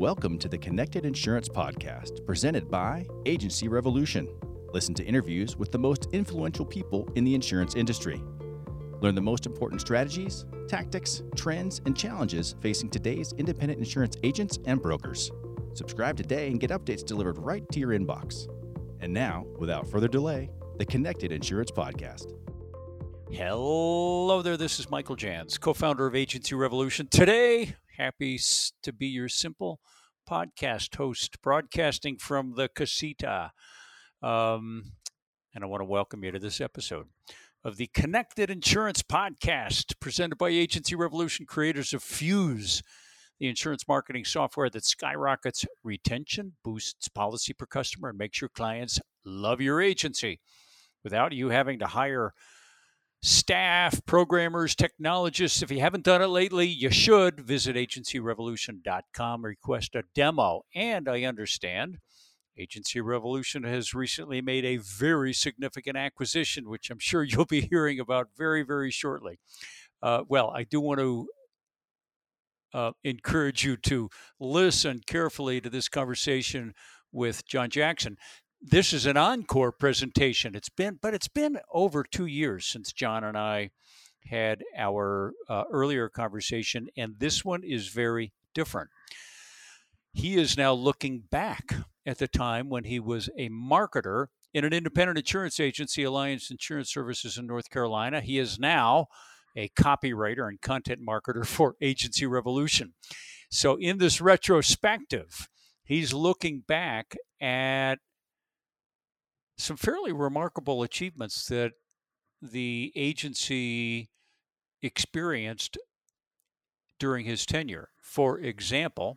Welcome to the Connected Insurance Podcast, presented by Agency Revolution. Listen to interviews with the most influential people in the insurance industry. Learn the most important strategies, tactics, trends, and challenges facing today's independent insurance agents and brokers. Subscribe today and get updates delivered right to your inbox. And now, without further delay, the Connected Insurance Podcast. Hello there, this is Michael Jans, co founder of Agency Revolution. Today, happy to be your simple podcast host, broadcasting from the casita. Um, and I want to welcome you to this episode of the Connected Insurance Podcast, presented by Agency Revolution, creators of Fuse, the insurance marketing software that skyrockets retention, boosts policy per customer, and makes your clients love your agency without you having to hire staff, programmers, technologists. If you haven't done it lately, you should visit agencyrevolution.com, request a demo. And I understand Agency Revolution has recently made a very significant acquisition, which I'm sure you'll be hearing about very, very shortly. Uh, well, I do want to uh, encourage you to listen carefully to this conversation with John Jackson this is an encore presentation. It's been, but it's been over two years since John and I had our uh, earlier conversation, and this one is very different. He is now looking back at the time when he was a marketer in an independent insurance agency, Alliance Insurance Services in North Carolina. He is now a copywriter and content marketer for Agency Revolution. So, in this retrospective, he's looking back at some fairly remarkable achievements that the agency experienced during his tenure. For example,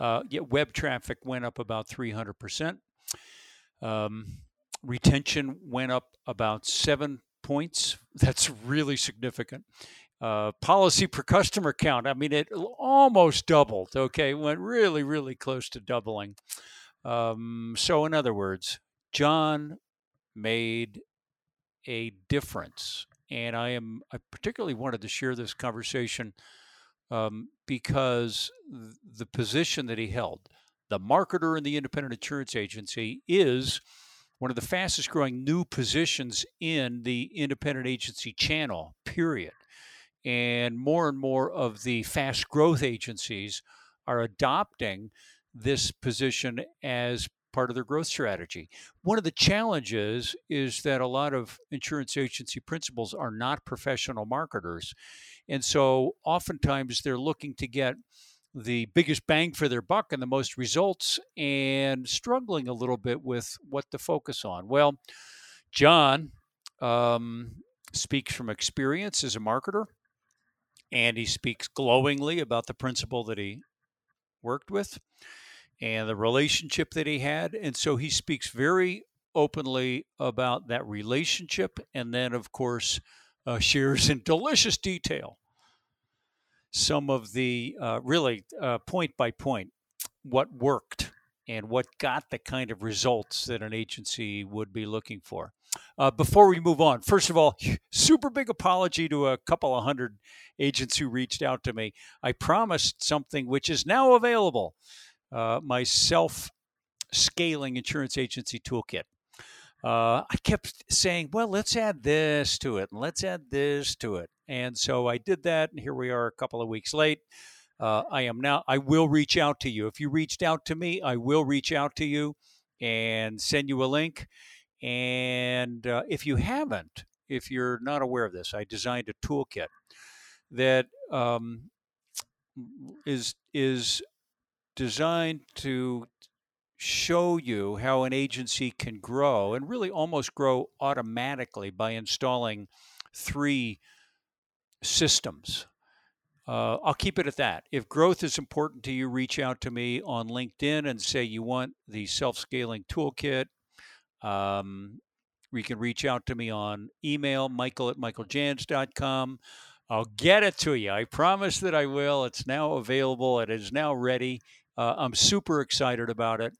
uh, web traffic went up about 300%. Um, retention went up about seven points. That's really significant. Uh, policy per customer count, I mean, it almost doubled. Okay, went really, really close to doubling. Um, so, in other words, John made a difference. And I am I particularly wanted to share this conversation um, because the position that he held, the marketer in the independent insurance agency, is one of the fastest growing new positions in the independent agency channel, period. And more and more of the fast growth agencies are adopting this position as part of their growth strategy. One of the challenges is that a lot of insurance agency principals are not professional marketers. And so oftentimes they're looking to get the biggest bang for their buck and the most results and struggling a little bit with what to focus on. Well, John um, speaks from experience as a marketer, and he speaks glowingly about the principal that he worked with and the relationship that he had. And so he speaks very openly about that relationship and then, of course, uh, shares in delicious detail some of the uh, really uh, point by point what worked and what got the kind of results that an agency would be looking for. Uh, before we move on, first of all, super big apology to a couple of hundred agents who reached out to me. I promised something which is now available uh, my self scaling insurance agency toolkit. Uh, I kept saying, well, let's add this to it and let's add this to it. And so I did that. And here we are a couple of weeks late. Uh, I am now, I will reach out to you. If you reached out to me, I will reach out to you and send you a link. And uh, if you haven't, if you're not aware of this, I designed a toolkit that um, is is designed to show you how an agency can grow and really almost grow automatically by installing three systems. Uh, I'll keep it at that. If growth is important to you, reach out to me on LinkedIn and say you want the self scaling toolkit. Um, you can reach out to me on email, michael at michaeljans.com. I'll get it to you. I promise that I will. It's now available, it is now ready. Uh, I'm super excited about it.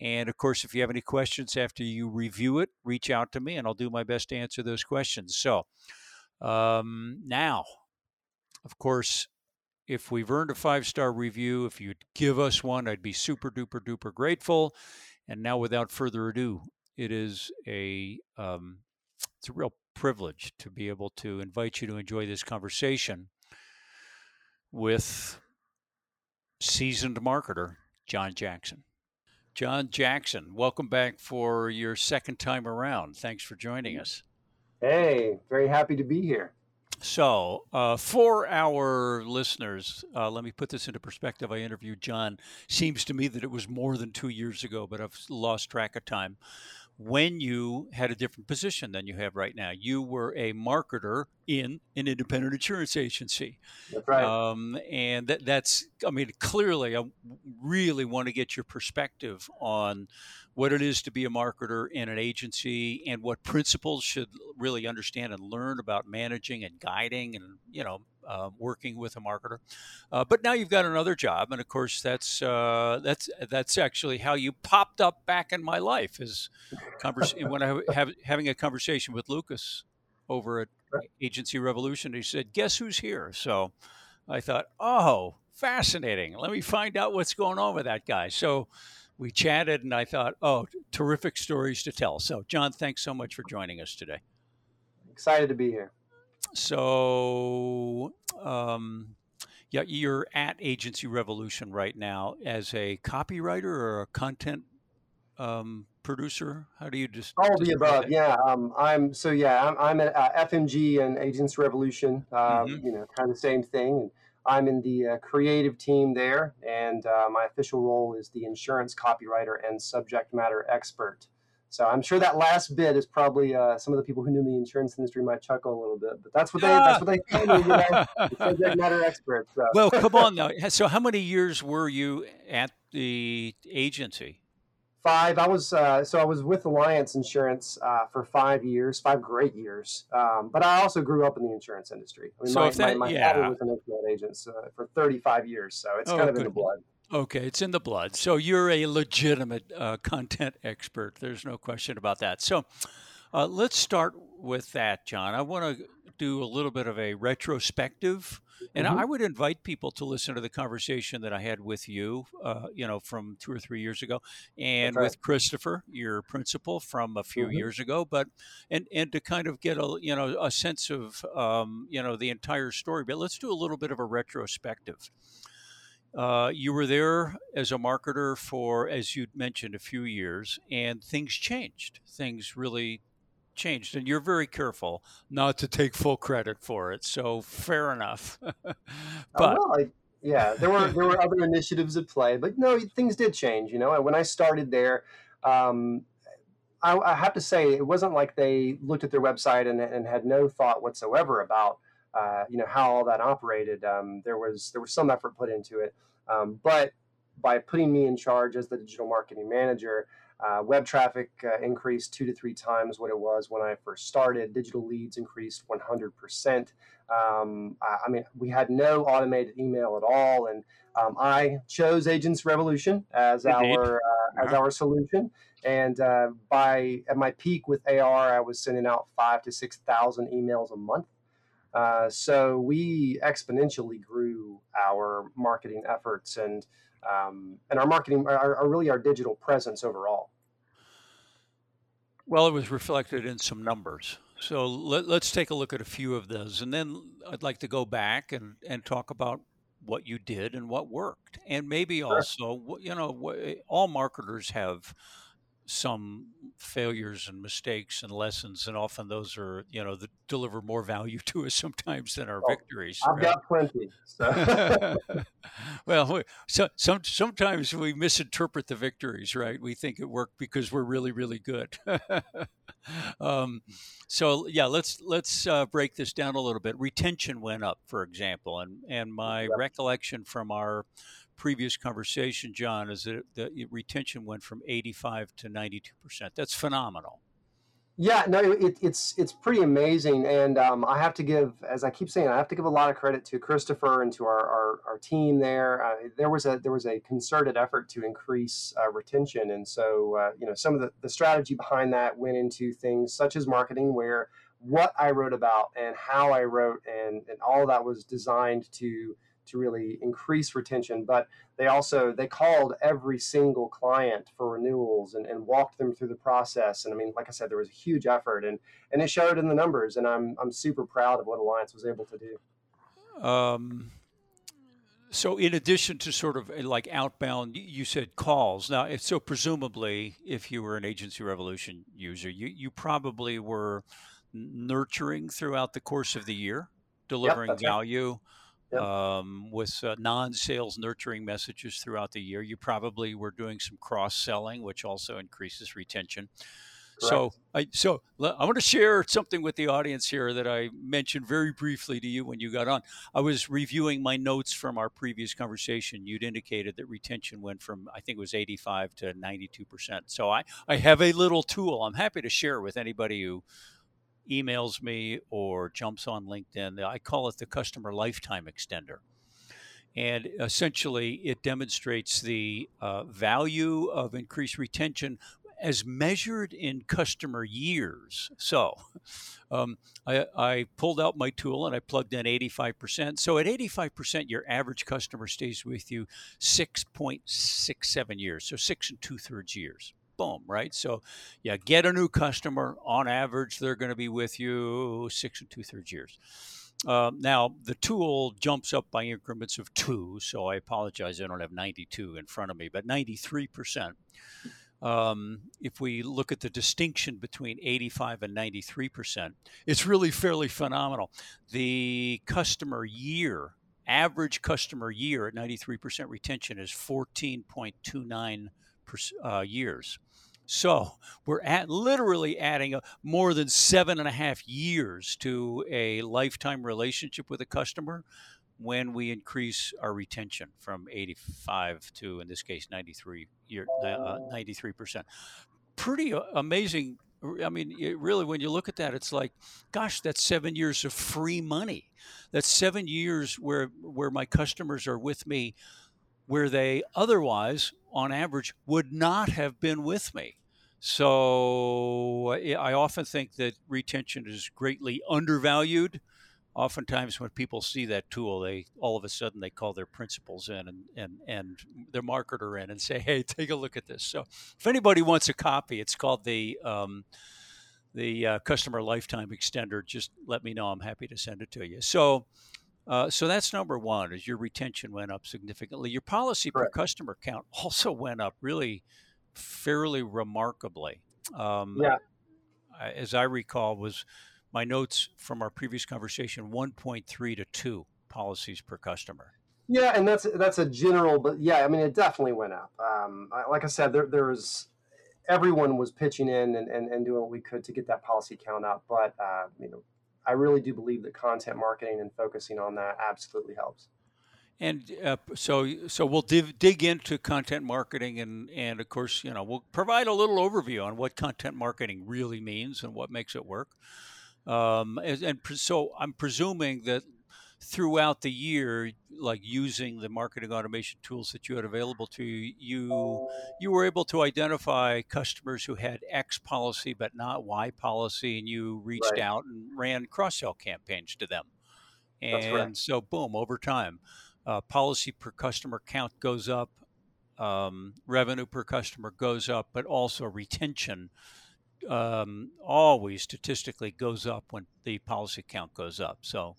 And of course, if you have any questions after you review it, reach out to me and I'll do my best to answer those questions. So, um, now, of course, if we've earned a five star review, if you'd give us one, I'd be super duper duper grateful. And now, without further ado, it is a um, it's a real privilege to be able to invite you to enjoy this conversation with seasoned marketer John Jackson. John Jackson, welcome back for your second time around. Thanks for joining us. Hey, very happy to be here. So, uh, for our listeners, uh, let me put this into perspective. I interviewed John. Seems to me that it was more than two years ago, but I've lost track of time when you had a different position than you have right now. You were a marketer in an independent insurance agency. That's right. Um, and that, that's, I mean, clearly, I really want to get your perspective on what it is to be a marketer in an agency and what principles should really understand and learn about managing and guiding and, you know, uh, working with a marketer. Uh, but now you've got another job, and of course that's uh, that's that's actually how you popped up back in my life is convers- when I have having a conversation with Lucas over at Agency Revolution. He said, "Guess who's here?" So I thought, "Oh, fascinating. Let me find out what's going on with that guy." So we chatted, and I thought, "Oh, terrific stories to tell." So, John, thanks so much for joining us today. Excited to be here. So, um, yeah, you're at Agency Revolution right now as a copywriter or a content um, producer. How do you just all the above? That? Yeah, um, I'm so yeah, I'm, I'm at uh, FMG and Agency Revolution. Um, mm-hmm. You know, kind of the same thing. I'm in the uh, creative team there, and uh, my official role is the insurance copywriter and subject matter expert. So I'm sure that last bit is probably uh, some of the people who knew the insurance industry might chuckle a little bit, but that's what they that's what they tell me, you know, subject matter experts. So. Well, come on now. So how many years were you at the agency? Five. I was uh, so I was with Alliance Insurance uh, for five years, five great years. Um, but I also grew up in the insurance industry. I mean, so my, if that, my, my yeah. father was an insurance agent uh, for 35 years, so it's oh, kind of good. in the blood. Okay, it's in the blood. So you're a legitimate uh, content expert. There's no question about that. So uh, let's start with that, John. I want to do a little bit of a retrospective, and mm-hmm. I would invite people to listen to the conversation that I had with you, uh, you know, from two or three years ago, and right. with Christopher, your principal, from a few mm-hmm. years ago. But and and to kind of get a you know a sense of um, you know the entire story. But let's do a little bit of a retrospective. Uh, you were there as a marketer for, as you mentioned, a few years, and things changed. Things really changed, and you're very careful not to take full credit for it. So fair enough. but oh, well, I, yeah, there were there were other initiatives at play, but no, things did change. You know, when I started there. Um, I, I have to say, it wasn't like they looked at their website and, and had no thought whatsoever about uh, you know how all that operated. Um, there was there was some effort put into it, um, but by putting me in charge as the digital marketing manager, uh, web traffic uh, increased two to three times what it was when I first started. Digital leads increased 100%. Um, I, I, mean, we had no automated email at all, and um, I chose Agency Revolution as Indeed. our uh, as our solution. And uh, by at my peak with AR, I was sending out five to six thousand emails a month. Uh, so we exponentially grew our marketing efforts and um, and our marketing, our, our, really our digital presence overall. Well, it was reflected in some numbers. So let, us take a look at a few of those, and then I'd like to go back and, and talk about what you did and what worked, and maybe sure. also, you know, all marketers have some failures and mistakes and lessons and often those are you know that deliver more value to us sometimes than our oh, victories i've right? got plenty so. well so some, sometimes we misinterpret the victories right we think it worked because we're really really good um, so yeah let's let's uh, break this down a little bit retention went up for example and and my yeah. recollection from our previous conversation, John, is that the retention went from 85 to 92 percent. That's phenomenal. Yeah, no, it, it's it's pretty amazing, and um, I have to give, as I keep saying, I have to give a lot of credit to Christopher and to our our, our team there. Uh, there was a there was a concerted effort to increase uh, retention, and so uh, you know some of the, the strategy behind that went into things such as marketing, where what I wrote about and how I wrote and and all that was designed to to really increase retention. But they also they called every single client for renewals and, and walked them through the process. And I mean, like I said, there was a huge effort and and it showed in the numbers. And I'm I'm super proud of what Alliance was able to do. Um, so, in addition to sort of uh, like outbound, you said calls. Now, so presumably, if you were an Agency Revolution user, you you probably were nurturing throughout the course of the year, delivering yep, value. Right. Yep. Um, with uh, non-sales nurturing messages throughout the year, you probably were doing some cross-selling, which also increases retention. So I so I want to share something with the audience here that I mentioned very briefly to you when you got on. I was reviewing my notes from our previous conversation. You'd indicated that retention went from I think it was 85 to 92 percent. So I I have a little tool. I'm happy to share with anybody who emails me or jumps on LinkedIn. I call it the customer lifetime extender. And essentially, it demonstrates the uh, value of increased retention as measured in customer years. So um, I, I, pulled out my tool and I plugged in 85%. So at 85%, your average customer stays with you 6.67 years, so six and two thirds years. Boom, right? So, yeah, get a new customer. On average, they're going to be with you six and two thirds years. Uh, now, the tool jumps up by increments of two, so I apologize. I don't have 92 in front of me, but 93%. Um, if we look at the distinction between 85 and 93 percent, it's really fairly phenomenal. The customer year, average customer year at 93 percent retention is 14.29 uh, years. So we're at literally adding a, more than seven and a half years to a lifetime relationship with a customer when we increase our retention from 85 to, in this case, 93 year, uh, 93%. Pretty amazing. I mean, really, when you look at that, it's like, gosh, that's seven years of free money. That's seven years where where my customers are with me, where they otherwise, on average, would not have been with me. So I often think that retention is greatly undervalued oftentimes when people see that tool, they all of a sudden they call their principals in and and and their marketer in and say, "Hey, take a look at this." So, if anybody wants a copy, it's called the um, the uh, customer lifetime extender. Just let me know. I'm happy to send it to you. So. Uh, so that's number one is your retention went up significantly. Your policy per customer count also went up really fairly remarkably. Um, yeah. As i recall was my notes from our previous conversation 1.3 to 2 policies per customer. Yeah and that's that's a general but yeah i mean it definitely went up. Um, like i said there, there was everyone was pitching in and, and, and doing what we could to get that policy count up but uh, you know i really do believe that content marketing and focusing on that absolutely helps and uh, so, so we'll div- dig into content marketing, and and of course, you know, we'll provide a little overview on what content marketing really means and what makes it work. Um, and, and so I'm presuming that throughout the year, like using the marketing automation tools that you had available to you, you, you were able to identify customers who had X policy but not Y policy, and you reached right. out and ran cross sell campaigns to them. And so, boom, over time, uh, policy per customer count goes up, um, revenue per customer goes up, but also retention um, always statistically goes up when the policy count goes up. So,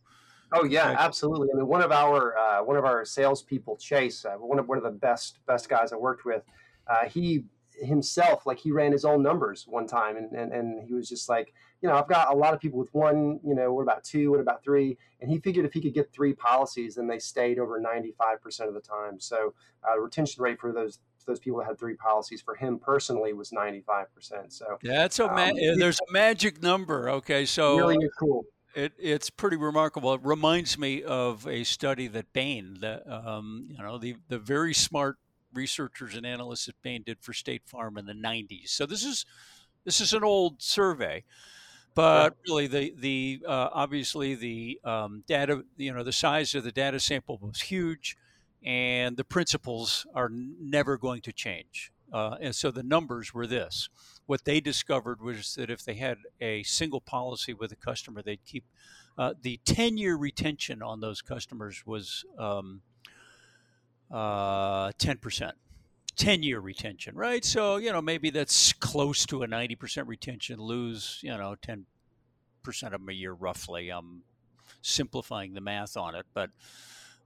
oh yeah, absolutely. I mean, one of our uh, one of our salespeople, Chase, uh, one of one of the best best guys I worked with, uh, he himself like he ran his own numbers one time and, and and he was just like you know i've got a lot of people with one you know what about two what about three and he figured if he could get three policies then they stayed over 95% of the time so uh, retention rate for those those people that had three policies for him personally was 95%. So yeah, that's a ma- um, there's a magic number. Okay. So really cool. It, it's pretty remarkable. It reminds me of a study that Bain, the, um, you know, the, the very smart researchers and analysts at Bain did for State Farm in the 90s. So this is this is an old survey, but really the the uh, obviously the um, data you know the size of the data sample was huge and the principles are never going to change. Uh, and so the numbers were this. What they discovered was that if they had a single policy with a customer, they'd keep uh, the 10 year retention on those customers was um, uh, 10%. 10 year retention, right? So, you know, maybe that's close to a 90% retention, lose, you know, 10% of them a year roughly. I'm simplifying the math on it, but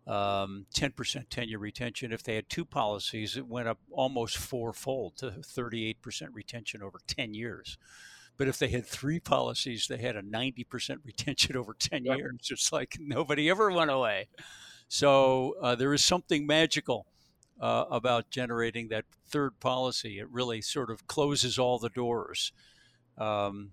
um, 10% tenure retention. If they had two policies, it went up almost fourfold to 38% retention over 10 years. But if they had three policies, they had a 90% retention over 10 yep. years. It's like nobody ever went away. So uh, there is something magical uh, about generating that third policy. It really sort of closes all the doors. Um,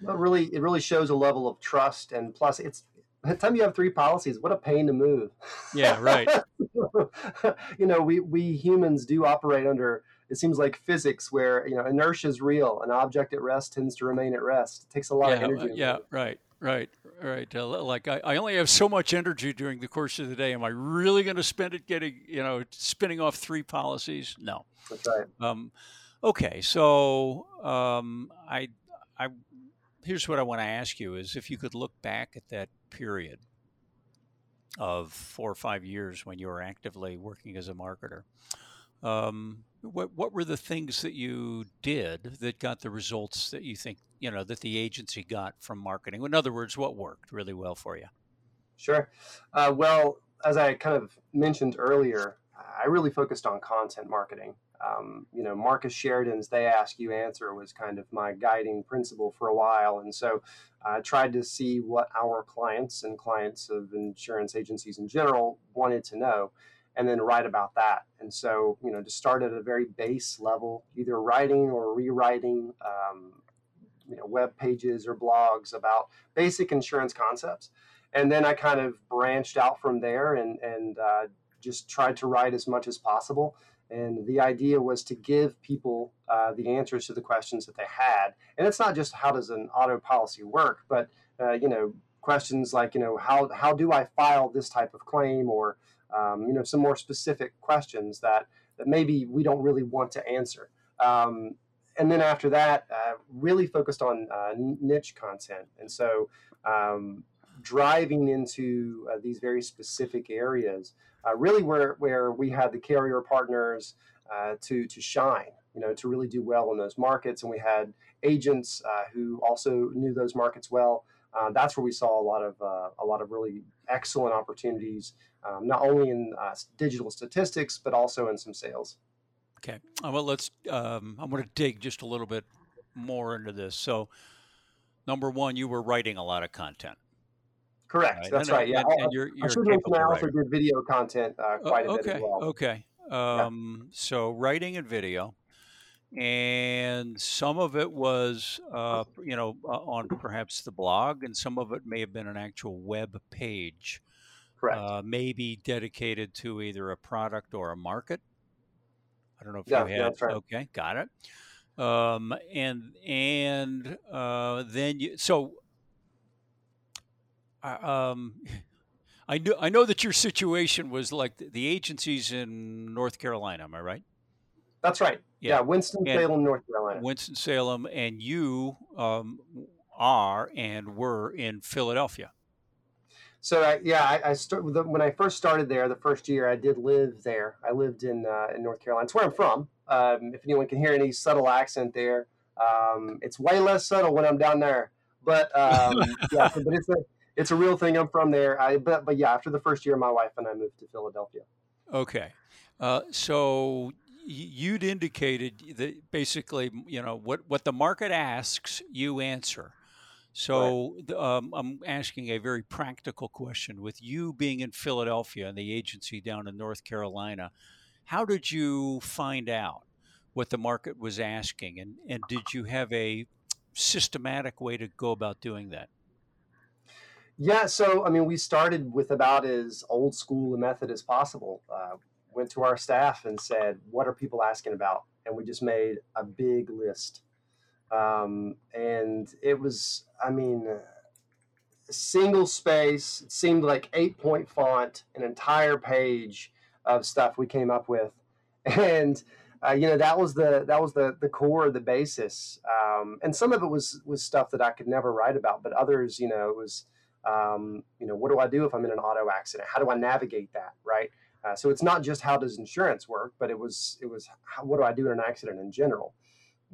well, really, it really shows a level of trust, and plus, it's by the time you have three policies, what a pain to move. Yeah, right. you know, we we humans do operate under it seems like physics where you know inertia is real. An object at rest tends to remain at rest. It takes a lot yeah, of energy. yeah, right, right, right. Uh, like I, I only have so much energy during the course of the day. Am I really going to spend it getting you know spinning off three policies? No. That's right. Um, okay, so um, I I here's what I want to ask you is if you could look back at that period of four or five years when you were actively working as a marketer. Um, what what were the things that you did that got the results that you think you know that the agency got from marketing? In other words, what worked really well for you? Sure. Uh, well, as I kind of mentioned earlier, I really focused on content marketing. Um, you know, Marcus Sheridan's "They Ask You Answer" was kind of my guiding principle for a while, and so I tried to see what our clients and clients of insurance agencies in general wanted to know and then write about that. And so, you know, to start at a very base level, either writing or rewriting, um, you know, web pages or blogs about basic insurance concepts. And then I kind of branched out from there and, and uh, just tried to write as much as possible. And the idea was to give people uh, the answers to the questions that they had. And it's not just how does an auto policy work, but, uh, you know, questions like, you know, how, how do I file this type of claim or, um, you know, some more specific questions that, that maybe we don't really want to answer. Um, and then after that, uh, really focused on uh, niche content. And so um, driving into uh, these very specific areas, uh, really where, where we had the carrier partners uh, to, to shine, you know, to really do well in those markets. And we had agents uh, who also knew those markets well. that's where we saw a lot of a lot of really excellent opportunities um, not only in uh, digital statistics, but also in some sales. Okay. Uh, well, let's, um, I'm going to dig just a little bit more into this. So, number one, you were writing a lot of content. Correct. Right? That's and, right. Yeah. And, and you're, you're I also did video content uh, quite a okay. bit as well. Okay. Um, yeah. So, writing and video. And some of it was, uh, you know, uh, on perhaps the blog, and some of it may have been an actual web page. Correct. Uh, maybe dedicated to either a product or a market. I don't know if yeah, you had. Right. Okay, got it. Um, and and uh, then you so. Um, I know I know that your situation was like the, the agencies in North Carolina. Am I right? That's right. Yeah, yeah Winston Salem, North Carolina. Winston Salem, and you um, are and were in Philadelphia so I, yeah, I, I start the, when I first started there, the first year I did live there. I lived in uh, in North Carolina. It's where I'm from. Um, if anyone can hear any subtle accent there, um, it's way less subtle when I'm down there. But um, yeah, but it's a it's a real thing. I'm from there. I but but yeah, after the first year, my wife and I moved to Philadelphia. Okay, uh, so you'd indicated that basically, you know, what what the market asks, you answer. So right. um, I'm asking a very practical question. With you being in Philadelphia and the agency down in North Carolina, how did you find out what the market was asking, and, and did you have a systematic way to go about doing that? Yeah, so I mean, we started with about as old school a method as possible. Uh, went to our staff and said, "What are people asking about?" And we just made a big list um, and it was, I mean, single space. It seemed like eight point font, an entire page of stuff we came up with, and uh, you know that was the that was the the core, the basis. Um, and some of it was was stuff that I could never write about, but others, you know, it was Um, you know, what do I do if I'm in an auto accident? How do I navigate that? Right. Uh, so it's not just how does insurance work, but it was it was how, what do I do in an accident in general.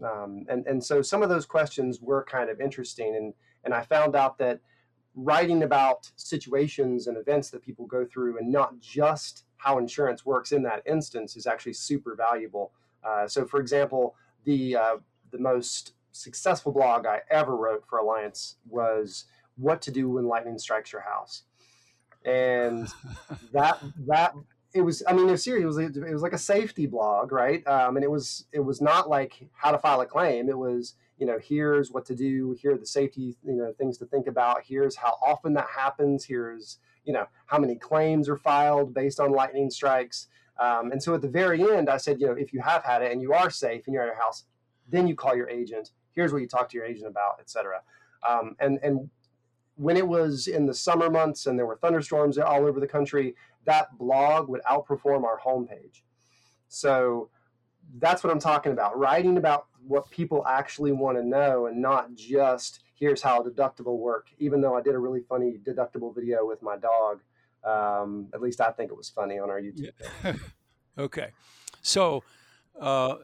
Um, and and so some of those questions were kind of interesting, and and I found out that writing about situations and events that people go through, and not just how insurance works in that instance, is actually super valuable. Uh, so, for example, the uh, the most successful blog I ever wrote for Alliance was what to do when lightning strikes your house, and that that it was i mean it was serious it was, it was like a safety blog right? Um, and it was it was not like how to file a claim. It was you know here's what to do. Here are the safety you know things to think about. Here's how often that happens. Here's you know how many claims are filed based on lightning strikes. Um, and so at the very end i said you know if you have had it and you are safe and you're at your house then you call your agent. Here's what you talk to your agent about etc um, and and when it was in the summer months and there were thunderstorms all over the country, that blog would outperform our homepage. So that's what I'm talking about. Writing about what people actually want to know and not just here's how deductible work. Even though I did a really funny deductible video with my dog, um, at least I think it was funny on our YouTube. Yeah. okay, so. Uh,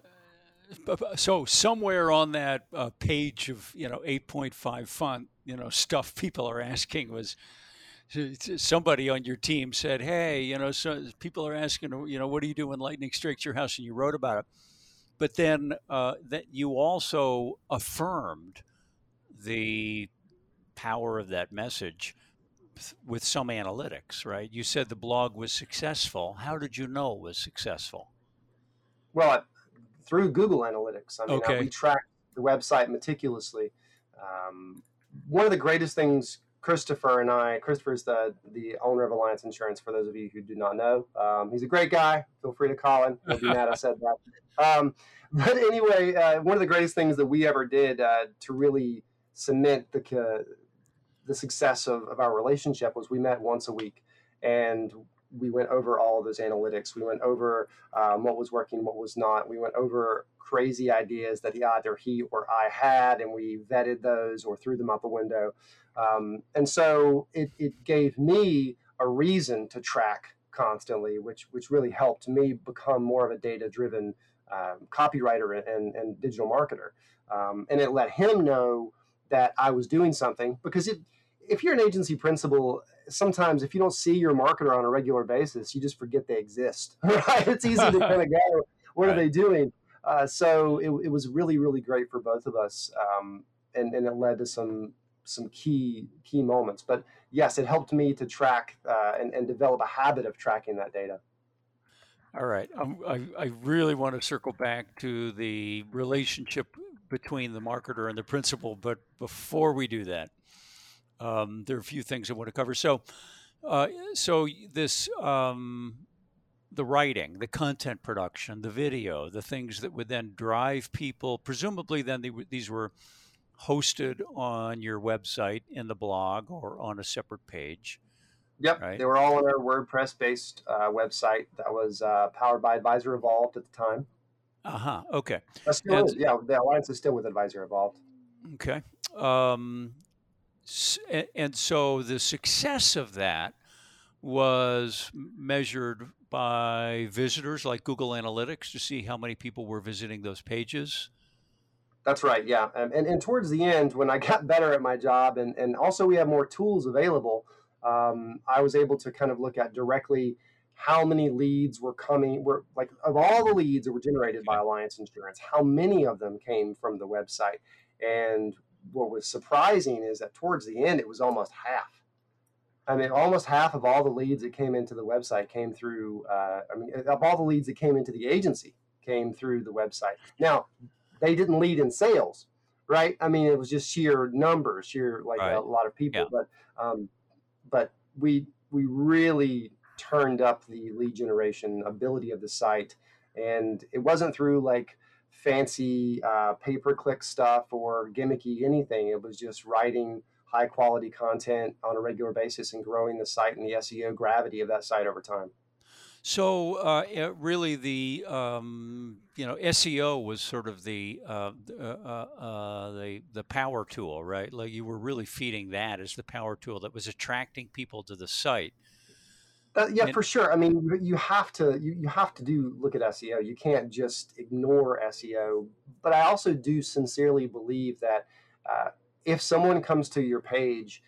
so somewhere on that uh, page of you know 8.5 font you know stuff people are asking was somebody on your team said hey you know so people are asking you know what do you do when lightning strikes your house and you wrote about it but then uh, that you also affirmed the power of that message with some analytics right you said the blog was successful how did you know it was successful well through Google Analytics. I mean, okay. we track the website meticulously. Um, one of the greatest things Christopher and I, Christopher is the, the owner of Alliance Insurance, for those of you who do not know. Um, he's a great guy. Feel free to call him. He'll be mad I said that. Um, but anyway, uh, one of the greatest things that we ever did uh, to really cement the, uh, the success of, of our relationship was we met once a week. And we went over all of those analytics. We went over um, what was working, what was not. We went over crazy ideas that either he or I had, and we vetted those or threw them out the window. Um, and so it, it gave me a reason to track constantly, which which really helped me become more of a data driven um, copywriter and, and digital marketer. Um, and it let him know that I was doing something because it, if you're an agency principal sometimes if you don't see your marketer on a regular basis, you just forget they exist. Right? It's easy to kind of go, what right. are they doing? Uh, so it, it, was really, really great for both of us, um, and, and it led to some some key key moments. But yes, it helped me to track uh, and, and develop a habit of tracking that data. All right, I, I really want to circle back to the relationship between the marketer and the principal, but before we do that, um, there are a few things I want to cover. So, uh, so this um, the writing, the content production, the video, the things that would then drive people. Presumably, then they, these were hosted on your website in the blog or on a separate page. Yep, right? they were all on our WordPress-based uh, website that was uh, powered by Advisor Evolved at the time. Uh huh. Okay. and, is. Yeah, the alliance is still with Advisor Evolved. Okay. Um, and so the success of that was measured by visitors like Google Analytics to see how many people were visiting those pages. That's right, yeah. And, and, and towards the end, when I got better at my job and, and also we have more tools available, um, I was able to kind of look at directly how many leads were coming, were like of all the leads that were generated by Alliance Insurance, how many of them came from the website. And what was surprising is that towards the end, it was almost half. I mean, almost half of all the leads that came into the website came through. Uh, I mean, of all the leads that came into the agency came through the website. Now, they didn't lead in sales, right? I mean, it was just sheer numbers, sheer like right. a, lot of people. Yeah. But um, but we we really turned up the lead generation ability of the site, and it wasn't through like fancy uh, pay per click stuff or gimmicky anything. It was just writing high quality content on a regular basis and growing the site and the SEO gravity of that site over time. So uh, really, the um, you know SEO was sort of the uh, uh, uh, the the power tool, right? Like you were really feeding that as the power tool that was attracting people to the site. Uh, yeah, and, for sure. I mean, you have to you, you have to do look at SEO. You can't just ignore SEO. But I also do sincerely believe that uh, if someone comes to your page,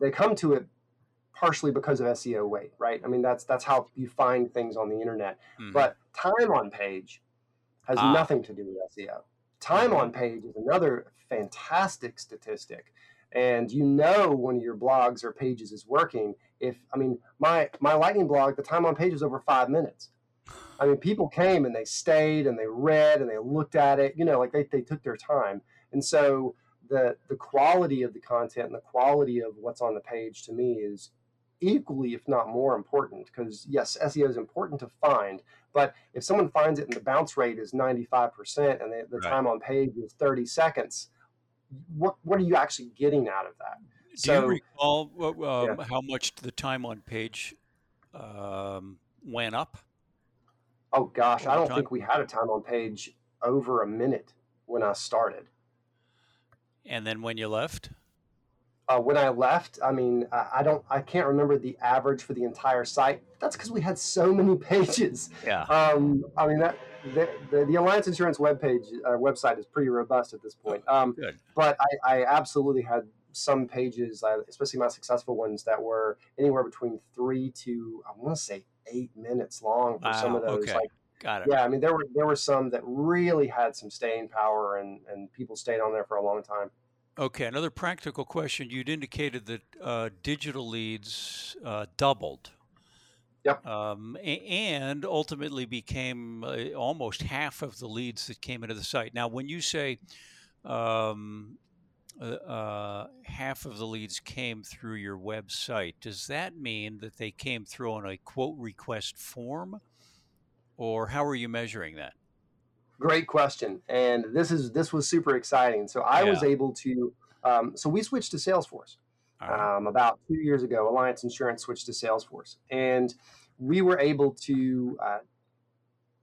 they come to it partially because of SEO weight, right? I mean, that's that's how you find things on the internet. Mm-hmm. But time on page has ah. nothing to do with SEO. Time mm-hmm. on page is another fantastic statistic. And you know when your blogs or pages is working if I mean my my lightning blog, the time on page is over five minutes. I mean, people came and they stayed and they read and they looked at it, you know, like they, they took their time. And so the the quality of the content and the quality of what's on the page to me is equally, if not more important, because yes, SEO is important to find, but if someone finds it and the bounce rate is 95% and the, the right. time on page is 30 seconds, what, what are you actually getting out of that? Do so, you recall uh, yeah. how much the time on page um, went up? Oh gosh, I don't time? think we had a time on page over a minute when I started. And then when you left? Uh, when I left, I mean, I don't, I can't remember the average for the entire site. That's because we had so many pages. Yeah. Um, I mean, that the, the, the Alliance Insurance webpage uh, website is pretty robust at this point. Um, Good. But I, I absolutely had some pages, uh, especially my successful ones, that were anywhere between three to I want to say eight minutes long for wow, some of those. Okay. Like, Got it. Yeah, I mean, there were there were some that really had some staying power, and and people stayed on there for a long time. Okay, another practical question. You'd indicated that uh, digital leads uh, doubled. Yep. Um, and ultimately became uh, almost half of the leads that came into the site. Now, when you say um, uh, uh, half of the leads came through your website, does that mean that they came through on a quote request form? Or how are you measuring that? Great question, and this is this was super exciting. So I yeah. was able to. Um, so we switched to Salesforce right. um, about two years ago. Alliance Insurance switched to Salesforce, and we were able to uh,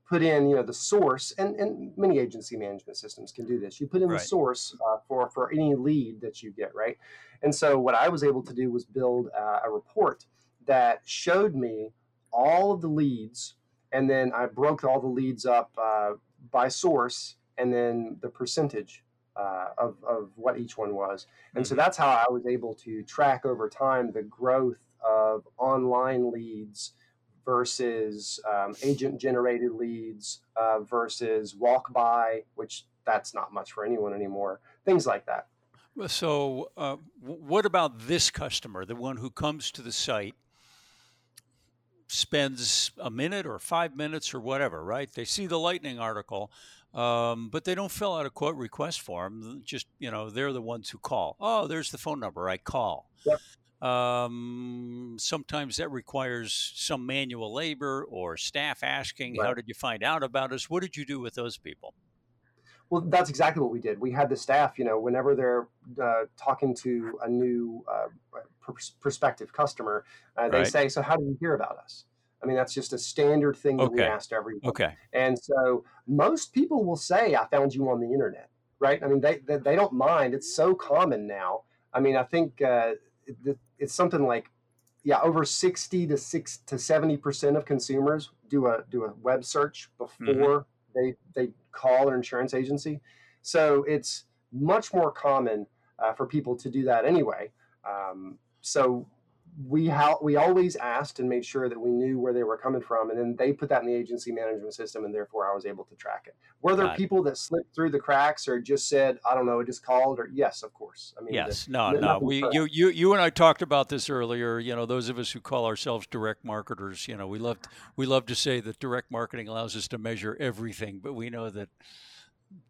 put in you know the source and, and many agency management systems can do this you put in right. the source uh, for for any lead that you get right and so what i was able to do was build uh, a report that showed me all of the leads and then i broke all the leads up uh, by source and then the percentage uh, of, of what each one was. And mm-hmm. so that's how I was able to track over time the growth of online leads versus um, agent generated leads uh, versus walk by, which that's not much for anyone anymore, things like that. So, uh, what about this customer, the one who comes to the site spends a minute or five minutes or whatever, right? They see the Lightning article, um, but they don't fill out a quote request form. Just, you know, they're the ones who call. Oh, there's the phone number. I call. Yep. Um, sometimes that requires some manual labor or staff asking, right. How did you find out about us? What did you do with those people? Well, that's exactly what we did. We had the staff, you know, whenever they're uh, talking to a new uh, pr- prospective customer, uh, they right. say, "So, how did you hear about us?" I mean, that's just a standard thing that okay. we asked everyone. Okay. And so, most people will say, "I found you on the internet," right? I mean, they they, they don't mind. It's so common now. I mean, I think uh, it, it's something like yeah, over sixty to six to seventy percent of consumers do a do a web search mm-hmm. before. They they call an insurance agency. So it's much more common uh, for people to do that anyway. Um, so we ha- we always asked and made sure that we knew where they were coming from, and then they put that in the agency management system, and therefore I was able to track it. Were there people that slipped through the cracks or just said, "I don't know," it just called, or yes, of course. I mean, yes, the, no, no. We you you you and I talked about this earlier. You know, those of us who call ourselves direct marketers, you know, we love we love to say that direct marketing allows us to measure everything, but we know that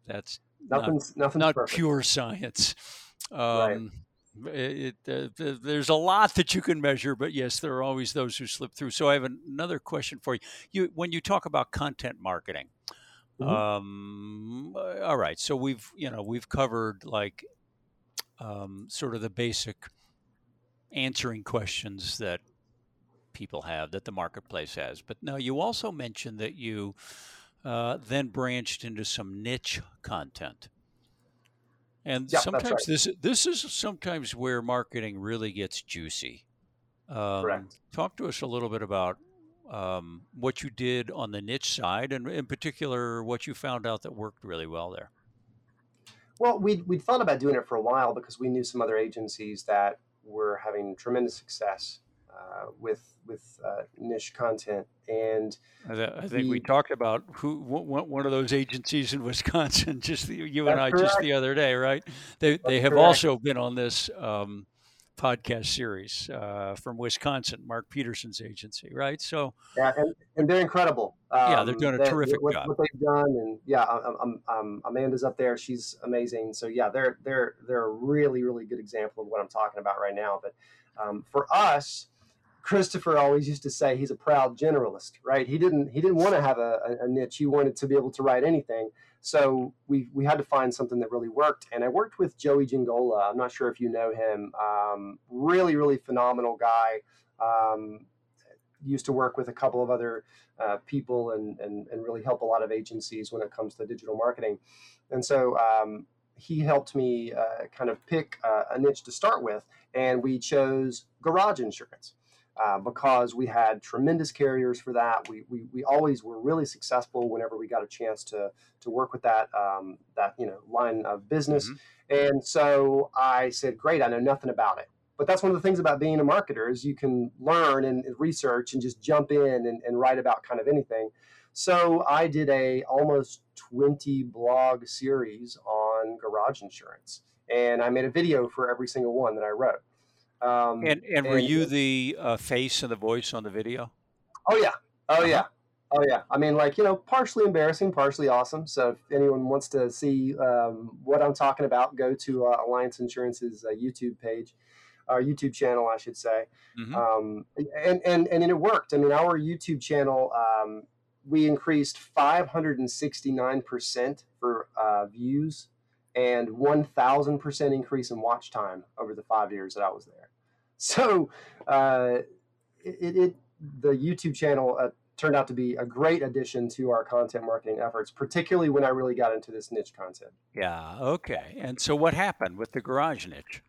that's nothing's not, nothing's not perfect. pure science. Um, right it, uh, there's a lot that you can measure, but yes, there are always those who slip through. So I have another question for you. You when you talk about content marketing, mm-hmm. um, all right. So we've you know we've covered like um, sort of the basic answering questions that people have, that the marketplace has. But now you also mentioned that you uh, then branched into some niche content. And Yeah, sometimes right. this this is sometimes where marketing really gets juicy. Um, Correct. talk to us a little bit about um, what you did on the niche side, and in particular, what you found out that worked really well there. Well, we we'd thought about doing it for a while because we knew some other agencies that were having tremendous success uh, with with uh, niche content, and I, th- I think we talked about who one of those agencies in Wisconsin. Just the, you and that's I just the other day, right? They they have correct. also been on this um, podcast series uh, from Wisconsin, Mark Peterson's agency, right? So Yeah, and, and they're incredible. yeah, they're Um, doing a that terrific what, job. what they've done, and yeah, um, um, um, Amanda's up there. She's amazing. So yeah, they're they're they're a really really good example of what I'm talking about right now. But um, for us, Christopher always used to say he's a proud generalist, right? He didn't he didn't want to have a, a, niche. He wanted to be able to write anything. So we we had to find something that really worked. And I worked with Joey Jingola. I'm not sure if you know him. Um, really really phenomenal guy. Um, used to work with a couple of other uh, people and, and and really help a lot of agencies when it comes to digital marketing. And so um, he helped me uh, kind of pick uh, a niche to start with, and we chose garage insurance uh, because we had tremendous carriers for that. We, we, we always were really successful whenever we got a chance to to work with that um, that you know line of business. Mhm. And so I said, great, I know nothing about it. But that's one of the things about being a marketer is you can learn and, and research and just jump in and, and write about kind of anything. So I did a almost 20 blog series on garage insurance, and I made a video for every single one that I wrote. Um, And and were and you the uh, face and the voice on the video? oh yeah, oh Uh-huh. yeah, oh yeah. I mean, like you know, partially embarrassing, partially awesome. So if anyone wants to see um, what I'm talking about, go to uh, Alliance Insurance's uh, YouTube page, our YouTube channel, I should say. hmm um, and, and and it worked. I mean, our YouTube channel, um, we increased 569 percent for uh, views and 1,000 percent increase in watch time over the five years that I was there. So, uh, it, it the YouTube channel uh, turned out to be a great addition to our content marketing efforts, particularly when I really got into this niche content. Yeah. Okay. And so what happened with the garage niche?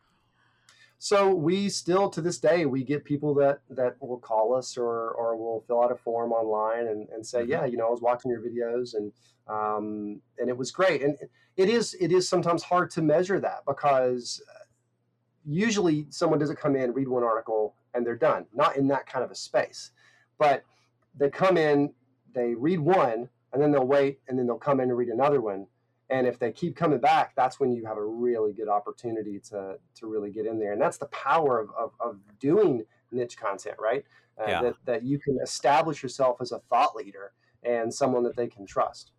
So we still to this day we get people that that will call us or or will fill out a form online and, and say, Mhm. yeah, you know, I was watching your videos and um, and it was great. And it is it is sometimes hard to measure that because usually someone doesn't come in, read one article, and they're done. Not in that kind of a space, but they come in, they read one, and then they'll wait, and then they'll come in and read another one. And if they keep coming back, that's when you have a really good opportunity to to really get in there. And that's the power of of, of doing niche content, right? Uh, Yeah. That that you can establish yourself as a thought leader and someone that they can trust.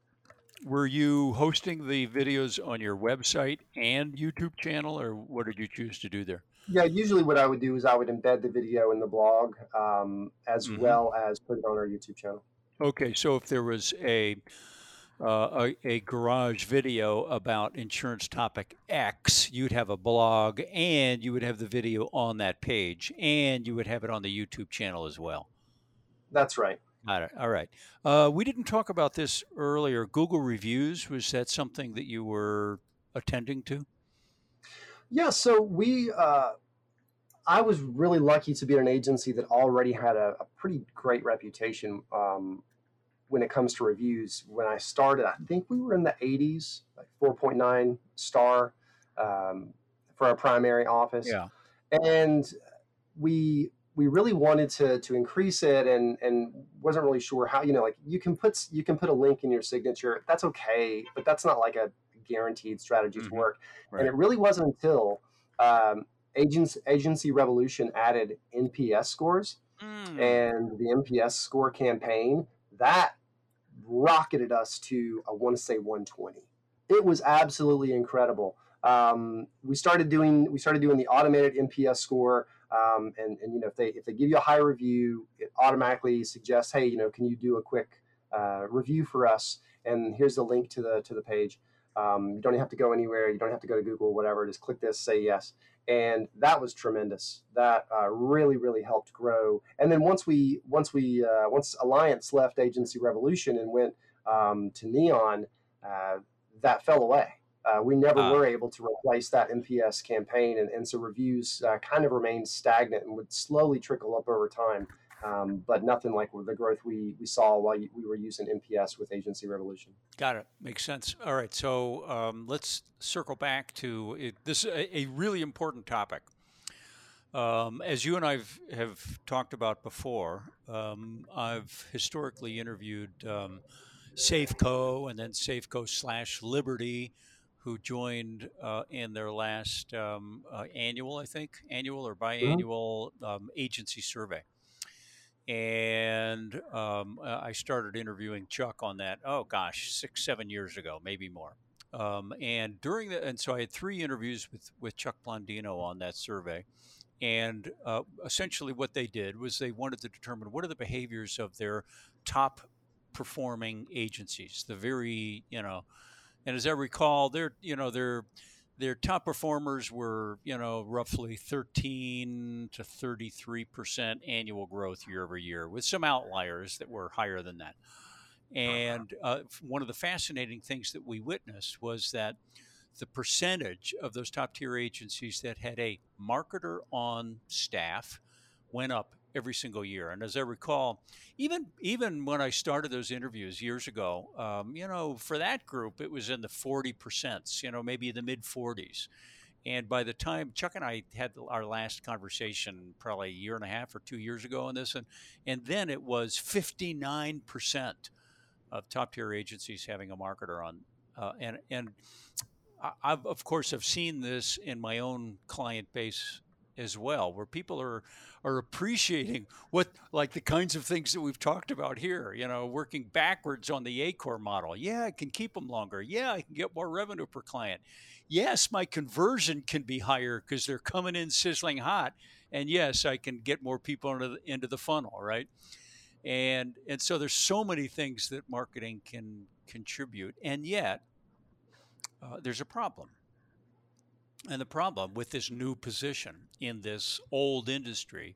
Were you hosting the videos on your website and YouTube channel, or what did you choose to do there? Yeah, usually what I would do is I would embed the video in the blog um, as Mhm. well as put it on our YouTube channel. Okay, so if there was a uh, a, a garage video about insurance topic X, you'd have a blog and you would have the video on that page and you would have it on the YouTube channel as well. That's right. Got it. All right. Uh, we didn't talk about this earlier. Google reviews, was that something that you were attending to? Yeah, so we, uh, I was really lucky to be at an agency that already had a, a pretty great reputation um, when it comes to reviews. When I started, I think we were in the 80s, like 4.9 star um, for our primary office. Yeah. and we we really wanted to to increase it and and wasn't really sure how you know like you can put you can put a link in your signature that's okay but that's not like a guaranteed strategy Mhm. to work Right. and it really wasn't until um, agents agency revolution added nps scores Mm. and the nps score campaign that rocketed us to i want to say 120 it was absolutely incredible um, we started doing we started doing the automated nps score um, and, and you know if they if they give you a high review it automatically suggests hey you know can you do a quick uh, review for us and here's the link to the to the page Um, you don't have to go anywhere. You don't have to go to Google, whatever. Just click this, say yes, and that was tremendous. That uh, really, really helped grow. And then once we, once we, uh, once Alliance left Agency Revolution and went um, to Neon, uh, that fell away. Uh, we never uh, were able to replace that NPS campaign, and, and so reviews uh, kind of remained stagnant and would slowly trickle up over time. Um, but nothing like the growth we, we saw while we were using NPS with Agency Revolution. Got it. Makes sense. All right. So um, let's circle back to it. this a, a really important topic. Um, as you and I have talked about before, um, I've historically interviewed um, Safeco and then Safeco slash Liberty who joined uh, in their last um, uh, annual, I think, annual or mm-hmm. biannual um, agency survey. And um, uh, I started interviewing Chuck on that. Oh gosh, six, seven years ago, maybe more. Um, and during the, and so I had three interviews with with Chuck Blondino on that survey. And uh, essentially, what they did was they wanted to determine what are the behaviors of their top performing agencies, the very you know and as I recall, their you know their their top performers were you know roughly 13 to 33 percent annual growth year over year, with some outliers that were higher than that. And uh, one of the fascinating things that we witnessed was that the percentage of those top tier agencies that had a marketer on staff went up every single year. And as I recall, even even when I started those interviews years ago, um, you know, for that group, it was in the forty percent, you know, maybe the mid forties. And by the time Chuck and I had our last conversation, probably a year and a half or two years ago on this, and and then it was fifty nine percent of top tier agencies having a marketer on, uh, and and I've of course have seen this in my own client base as well, where people are are appreciating what like the kinds of things that we've talked about here. You know, working backwards on the ACOR model. Yeah, I can keep them longer. Yeah, I can get more revenue per client. Yes, my conversion can be higher because they're coming in sizzling hot. And yes, I can get more people into the, into the funnel, right? And and so there's so many things that marketing can contribute, and yet uh, there's a problem and the problem with this new position in this old industry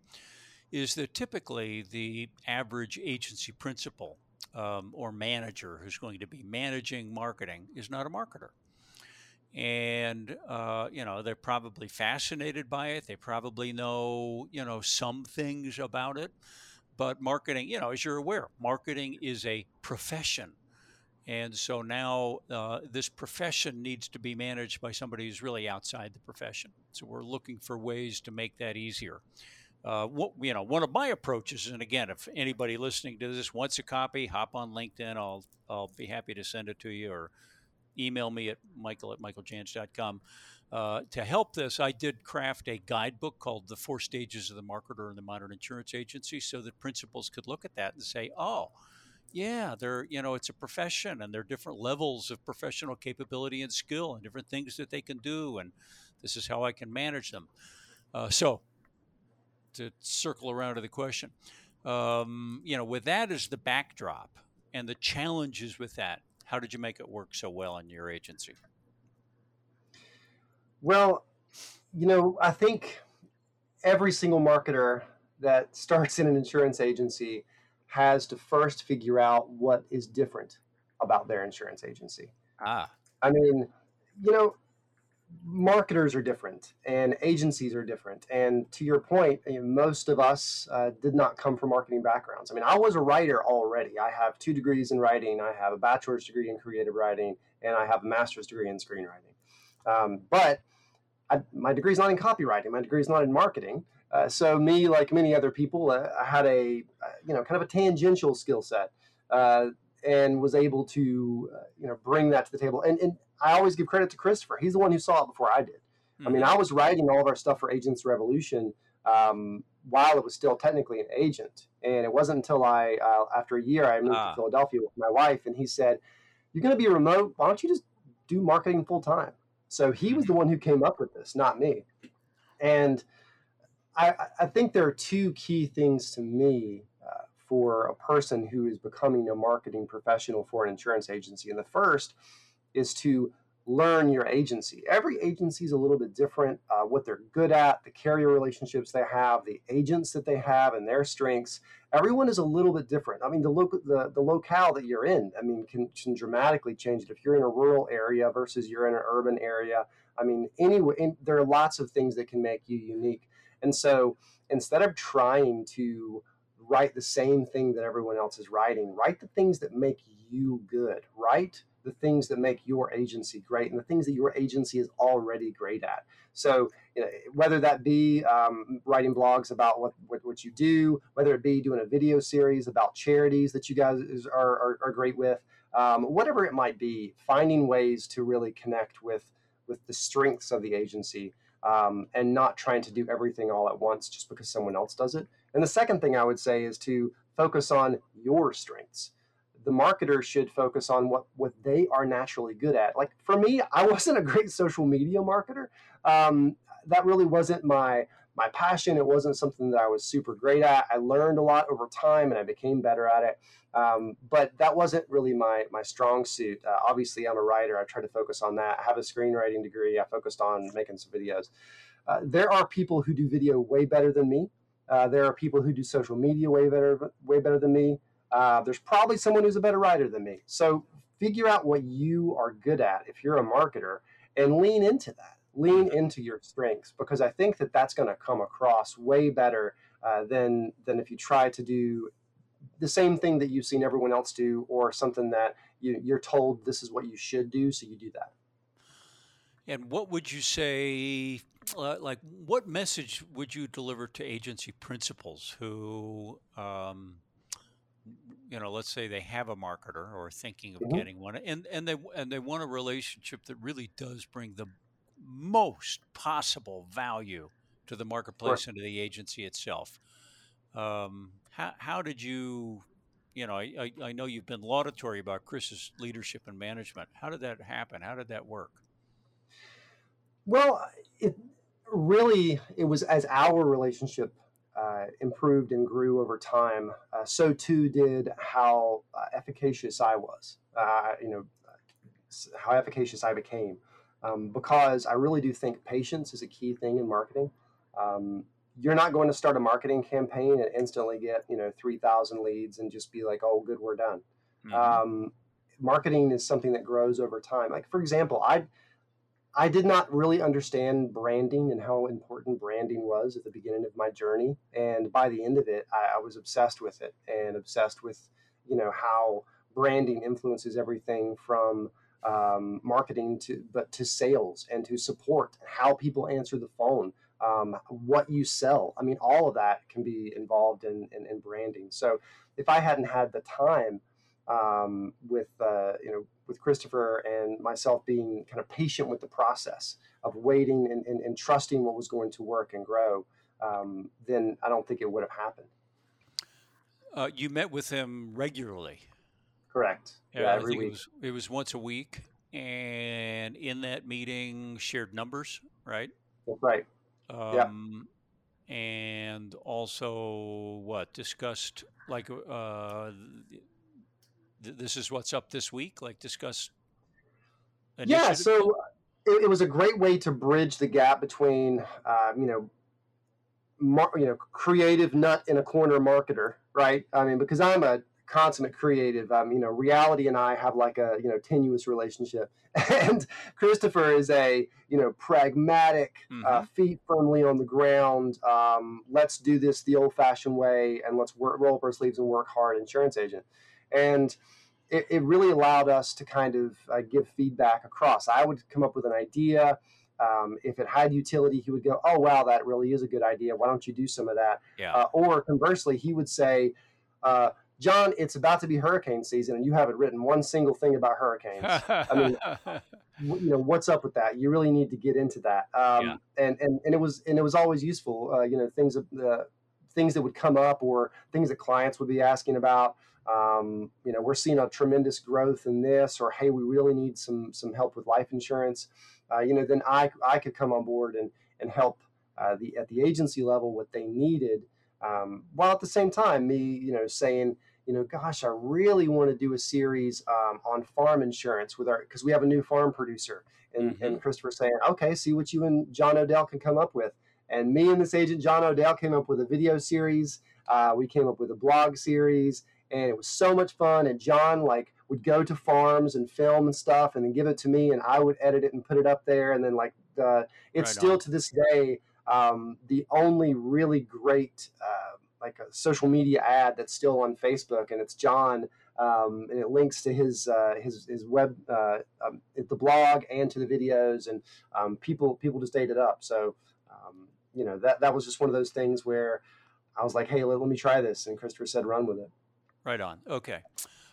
is that typically the average agency principal um, or manager who's going to be managing marketing is not a marketer. And uh, you know they're probably fascinated by it. They probably know you know some things about it, but marketing, you know, as you're aware, marketing is a profession and so now uh, this profession needs to be managed by somebody who's really outside the profession. So we're looking for ways to make that easier. Uh, what, you know, one of my approaches, and again, if anybody listening to this wants a copy, hop on LinkedIn. I'll I'll be happy to send it to you, or email me at michael at michaeljans.com. Uh, to help this, I did craft a guidebook called "The Four Stages of the Marketer in the Modern Insurance Agency," so that principals could look at that and say, "Oh." Yeah, they're you know it's a profession, and there are different levels of professional capability and skill, and different things that they can do, and this is how I can manage them. Uh, so, to circle around to the question, um, you know, with that as the backdrop and the challenges with that, how did you make it work so well in your agency? Well, you know, I think every single marketer that starts in an insurance agency has to first figure out what is different about their insurance agency. Ah. I mean, you know, marketers are different and agencies are different. And to your point, you know, most of us uh, did not come from marketing backgrounds. I mean, I was a writer already. I have two degrees in writing, I have a bachelor's degree in creative writing, and I have a master's degree in screenwriting. Um, but I, my degree is not in copywriting, my degree is not in marketing. Uh, so me, like many other people, uh, I had a uh, you know kind of a tangential skill set, uh, and was able to uh, you know bring that to the table. And, and I always give credit to Christopher. He's the one who saw it before I did. Mm-hmm. I mean, mm-hmm. I was writing all of our stuff for Agency Revolution um, while it was still technically an agent, and it wasn't until I after a year I moved ah. to Philadelphia with my wife, and he said, "You're going to be remote. Why don't you just do marketing full time?" So he was the one who came up with this, not me. And I, I think there are two key things to me uh, for a person who is becoming a marketing professional for an insurance agency. And the first is to learn your agency. Every agency is a little bit different, uh, what they're good at, the carrier relationships they have, the agents that they have, and their strengths. Everyone is a little bit different. I mean, the the, the locale that you're in, I mean, can, can dramatically change it. If you're in a rural area versus you're in an urban area, I mean, anyway, in, there are lots of things that can make you unique. And so, instead of trying to write the same thing that everyone else is writing, write the things that make you good. Write the things that make your agency great and the things that your agency is already great at. So, you know, whether that be um, writing blogs about what, what, what, you do, whether it be doing a video series about charities that you guys are, are, are great with, um, whatever it might be, finding ways to really connect with, with the strengths of the agency um, and not trying to do everything all at once just because someone else does it. And the second thing I would say is to focus on your strengths the marketer should focus on what what they are naturally good at. Like for me, I wasn't a great social media marketer. Um, that really wasn't my my passion. It wasn't something that I was super great at. I learned a lot over time, and I became better at it. Um, but that wasn't really my my strong suit. Uh, obviously, I'm a writer. I try to focus on that. I have a screenwriting degree. I focused on making some videos. Uh, there are people who do video way better than me. Uh, there are people who do social media way better way better than me. Uh, there's probably someone who's a better writer than me. So figure out what you are good at if you're a marketer and lean into that. Lean into your strengths because I think that that's going to come across way better uh, than than if you try to do the same thing that you've seen everyone else do or something that you, you're told this is what you should do, so you do that. And what would you say, uh, like, what message would you deliver to agency principals who um, you know, let's say they have a marketer or thinking of mm-hmm. getting one, and and they and they want a relationship that really does bring the most possible value to the marketplace and to the agency itself. Um, how how did you, you know, I, I know you've been laudatory about Chris's leadership and management. How did that happen? How did that work? Well, it really it was as our relationship uh, improved and grew over time, uh, so too did how uh, efficacious I was. Uh, you know, how efficacious I became, um, because I really do think patience is a key thing in marketing. Um, you're not going to start a marketing campaign and instantly get you know 3,000 leads and just be like, oh, good, we're done. Mm-hmm. Um, marketing is something that grows over time. Like for example, I I did not really understand branding and how important branding was at the beginning of my journey. And by the end of it, I, I was obsessed with it and obsessed with, you know, how branding influences everything from um, marketing to but to sales and to support, how people answer the phone, um, what you sell. I mean, all of that can be involved in, in, in branding. So if I hadn't had the time um, with uh, you know with Christopher and myself being kind of patient with the process of waiting and, and, and trusting what was going to work and grow, um, then I don't think it would have happened. Uh, you met with him regularly. Correct. Yeah, every week. It was, it was once a week, and in that meeting, shared numbers, right? That's right. Um, yeah. And also, what discussed like uh, this is what's up this week? Like discuss. Yeah, so it, it, was a great way to bridge the gap between, uh, you know, mar- you know, creative nut in a corner marketer, right? I mean, because I'm a consummate creative. Um, you know, reality and I have like a you know tenuous relationship, and Christopher is a you know pragmatic, uh, mm-hmm. uh, feet firmly on the ground. Um, let's do this the old-fashioned way, and let's work, roll up our sleeves and work hard. Insurance agent, and it, it really allowed us to kind of uh, give feedback across. I would come up with an idea. Um, if it had utility, he would go, "Oh wow, that really is a good idea. Why don't you do some of that?" Yeah. Uh, or conversely, he would say, uh, "John, it's about to be hurricane season, and you haven't written one single thing about hurricanes. I mean, you know, what's up with that? You really need to get into that." Um, yeah. And and and it was and it was always useful. Uh, you know, things uh, things that would come up or things that clients would be asking about um, you know, we're seeing a tremendous growth in this, or hey, we really need some some help with life insurance. Uh, you know, then I I could come on board and and help uh, the at the agency level what they needed, um, while at the same time me you know saying you know, gosh, I really want to do a series um, on farm insurance with our because we have a new farm producer, and, mm-hmm. and Christopher saying, okay, see what you and John Odell can come up with. And me and this agent John Odell came up with a video series. Uh, we came up with a blog series, and it was so much fun. And John like would go to farms and film and stuff, and then give it to me, and I would edit it and put it up there. And then like uh, it's right still on. to this day um, the only really great. Uh, like a social media ad that's still on Facebook, and it's John, um, and it links to his uh, his his web uh, um, the blog and to the videos, and um, people people just ate it up. So um, you know that that was just one of those things where I was like, hey, let, let me try this, and Christopher said, run with it. Right on. Okay.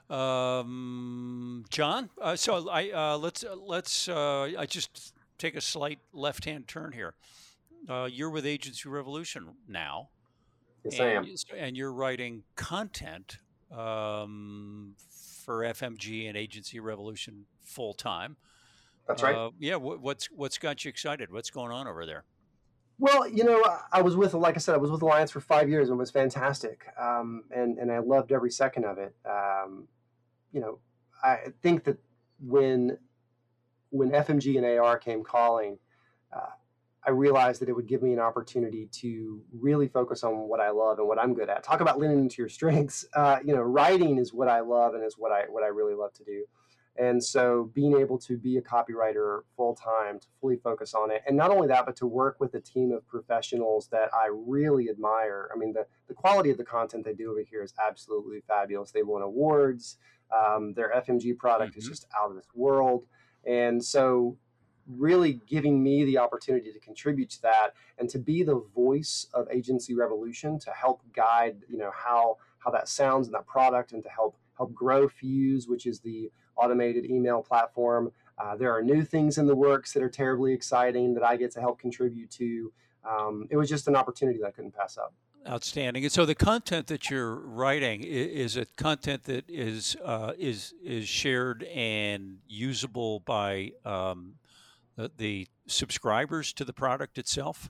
Um, John, uh, so I uh, let's uh, let's uh, I just take a slight left-hand turn here. Uh, you're with Agency Revolution now. Yes, and, I am. And you're writing content um, for FMG and Agency Revolution full time. That's right. Uh, yeah. what's what's got you excited? What's going on over there? Well, you know, I was with, like I said, I was with Alliance for five years and it was fantastic, um, and and I loved every second of it. Um, you know, I think that when when FMG and AR came calling, uh, I realized that it would give me an opportunity to really focus on what I love and what I'm good at. Talk about leaning into your strengths. Uh, you know, writing is what I love and is what I what I really love to do. And so, being able to be a copywriter full time, to fully focus on it, and not only that, but to work with a team of professionals that I really admire. I mean, the the quality of the content they do over here is absolutely fabulous. They've won awards. Um, their FMG product mm-hmm. is just out of this world. And so, really giving me the opportunity to contribute to that and to be the voice of agency revolution to help guide you know how how that sounds in that product and to help help grow fuse which is the automated email platform. Uh, there are new things in the works that are terribly exciting that i get to help contribute to. Um, it was just an opportunity that i couldn't pass up. Outstanding. And so the content that you're writing is, it content that is uh, is is shared and usable by um, the, the subscribers to the product itself?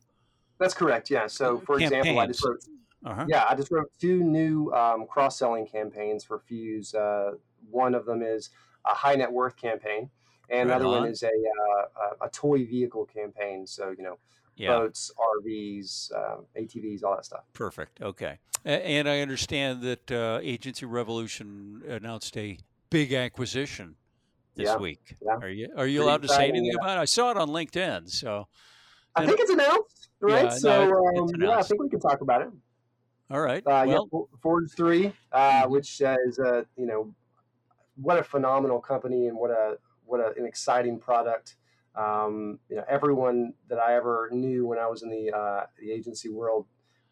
That's correct. Yeah. So, for Campaigns. example, I just wrote. Uh-huh. Yeah, I just wrote two new um, cross-selling campaigns for Fuse. Uh, one of them is a high net worth campaign, and right another on. one is a, uh, a toy vehicle campaign. So you know, yeah. boats, RVs, uh, um, ATVs, all that stuff. Perfect. Okay. And I understand that uh, Agency Revolution announced a big acquisition this yeah, week. Yeah. Are you are you Pretty allowed to say anything yeah. about it? I saw it on LinkedIn, so I think it's announced, right? So no, um, announced. yeah, I think we can talk about it. All right. Uh, well, yeah, Forge Three, uh, which is a you know what a phenomenal company and what a what a, an exciting product. Um, you know, everyone that I ever knew when I was in the uh, the agency world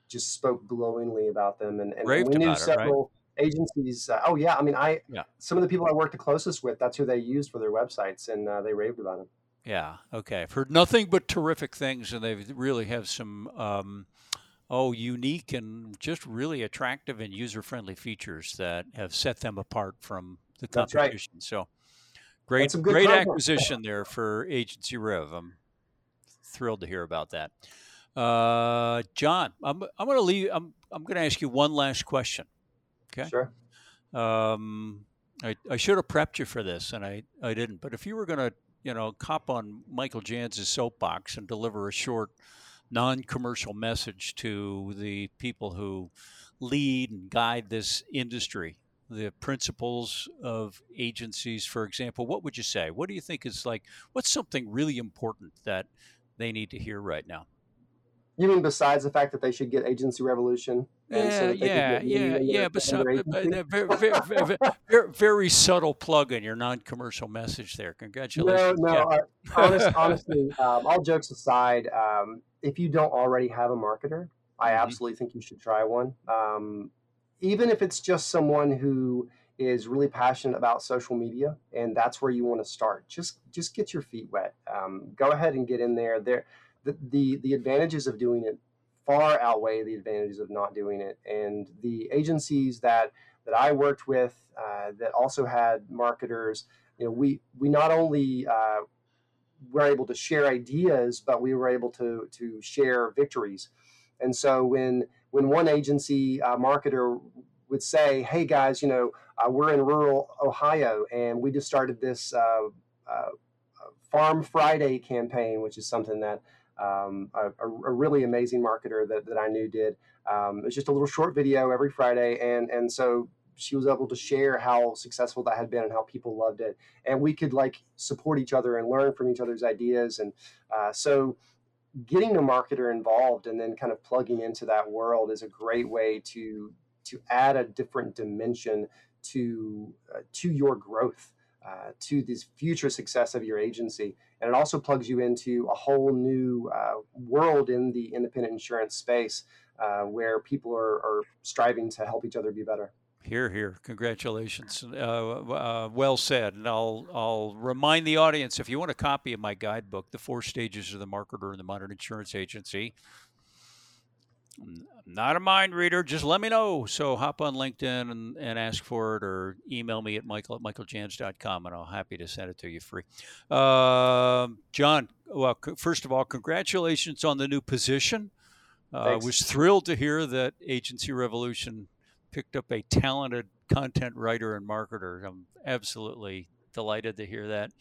just spoke glowingly about them, and, and we knew several. Right? Agencies. Uh, oh yeah, I mean, I yeah. some of the people I worked the closest with, that's who they used for their websites, and uh, they raved about them. Yeah. Okay. I've heard nothing but terrific things, and they really have some. Um, oh, unique and just really attractive and user-friendly features that have set them apart from the competition. Right. So, great, great content. acquisition there for Agency Rev. I'm thrilled to hear about that. Uh, John, I'm, I'm going to leave. I'm, I'm going to ask you one last question. Okay. Sure. Um, I, I should have prepped you for this, and I, I didn't. But if you were going to, you know, cop on Michael Jans's soapbox and deliver a short, non-commercial message to the people who lead and guide this industry, the principles of agencies, for example, what would you say? What do you think is like? What's something really important that they need to hear right now? You mean besides the fact that they should get agency revolution? Yeah, so yeah, yeah, yeah. But, so, but very, very, very, very, subtle plug in your non-commercial message there. Congratulations. No, no. Yeah. Honest, honestly, um, all jokes aside, um, if you don't already have a marketer, I mm-hmm. absolutely think you should try one. Um, even if it's just someone who is really passionate about social media and that's where you want to start just just get your feet wet um, go ahead and get in there there the, the, the advantages of doing it far outweigh the advantages of not doing it. And the agencies that that I worked with uh, that also had marketers, you know, we we not only uh, were able to share ideas, but we were able to to share victories. And so when when one agency uh, marketer would say, "Hey guys, you know, uh, we're in rural Ohio, and we just started this uh, uh, Farm Friday campaign, which is something that um, a, a, really amazing marketer that, that I knew did. Um, it's just a little short video every Friday, and and so she was able to share how successful that had been and how people loved it, and we could like support each other and learn from each other's ideas, and uh, so getting a marketer involved and then kind of plugging into that world is a great way to to add a different dimension to uh, to your growth uh, to this future success of your agency and it also plugs you into a whole new uh, world in the independent insurance space uh, where people are, are, striving to help each other be better here, here. Congratulations. Uh, uh, well said. And I'll, I'll remind the audience if you want a copy of my guidebook, The Four Stages of the Marketer in the Modern Insurance Agency, I'm not a mind reader. Just let me know. So hop on LinkedIn and, and ask for it or email me at michael at michaeljans.com and I'll happy to send it to you free. Uh, John, well, first of all, congratulations on the new position. Uh, I was thrilled to hear that Agency Revolution picked up a talented content writer and marketer. I'm absolutely delighted to hear that.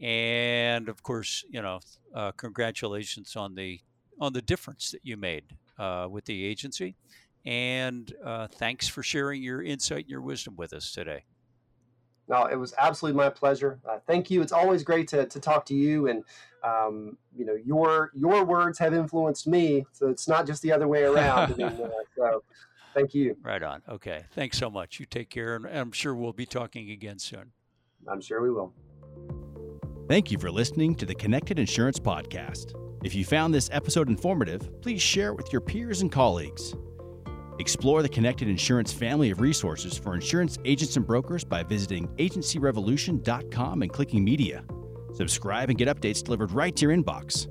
And of course, you know, uh, congratulations on the on the difference that you made uh, with the agency. And uh, thanks for sharing your insight and your wisdom with us today. No, it was absolutely my pleasure. Uh, thank you. It's always great to, to talk to you, and um, you know your your words have influenced me, so it's not just the other way around anymore. So Thank you. Right on. Okay. Thanks so much. You take care, and I'm sure we'll be talking again soon. I'm sure we will. Thank you for listening to the Connected Insurance Podcast. If you found this episode informative, please share it with your peers and colleagues. Explore the Connected Insurance family of resources for insurance agents and brokers by visiting agencyrevolution.com and clicking media. Subscribe and get updates delivered right to your inbox.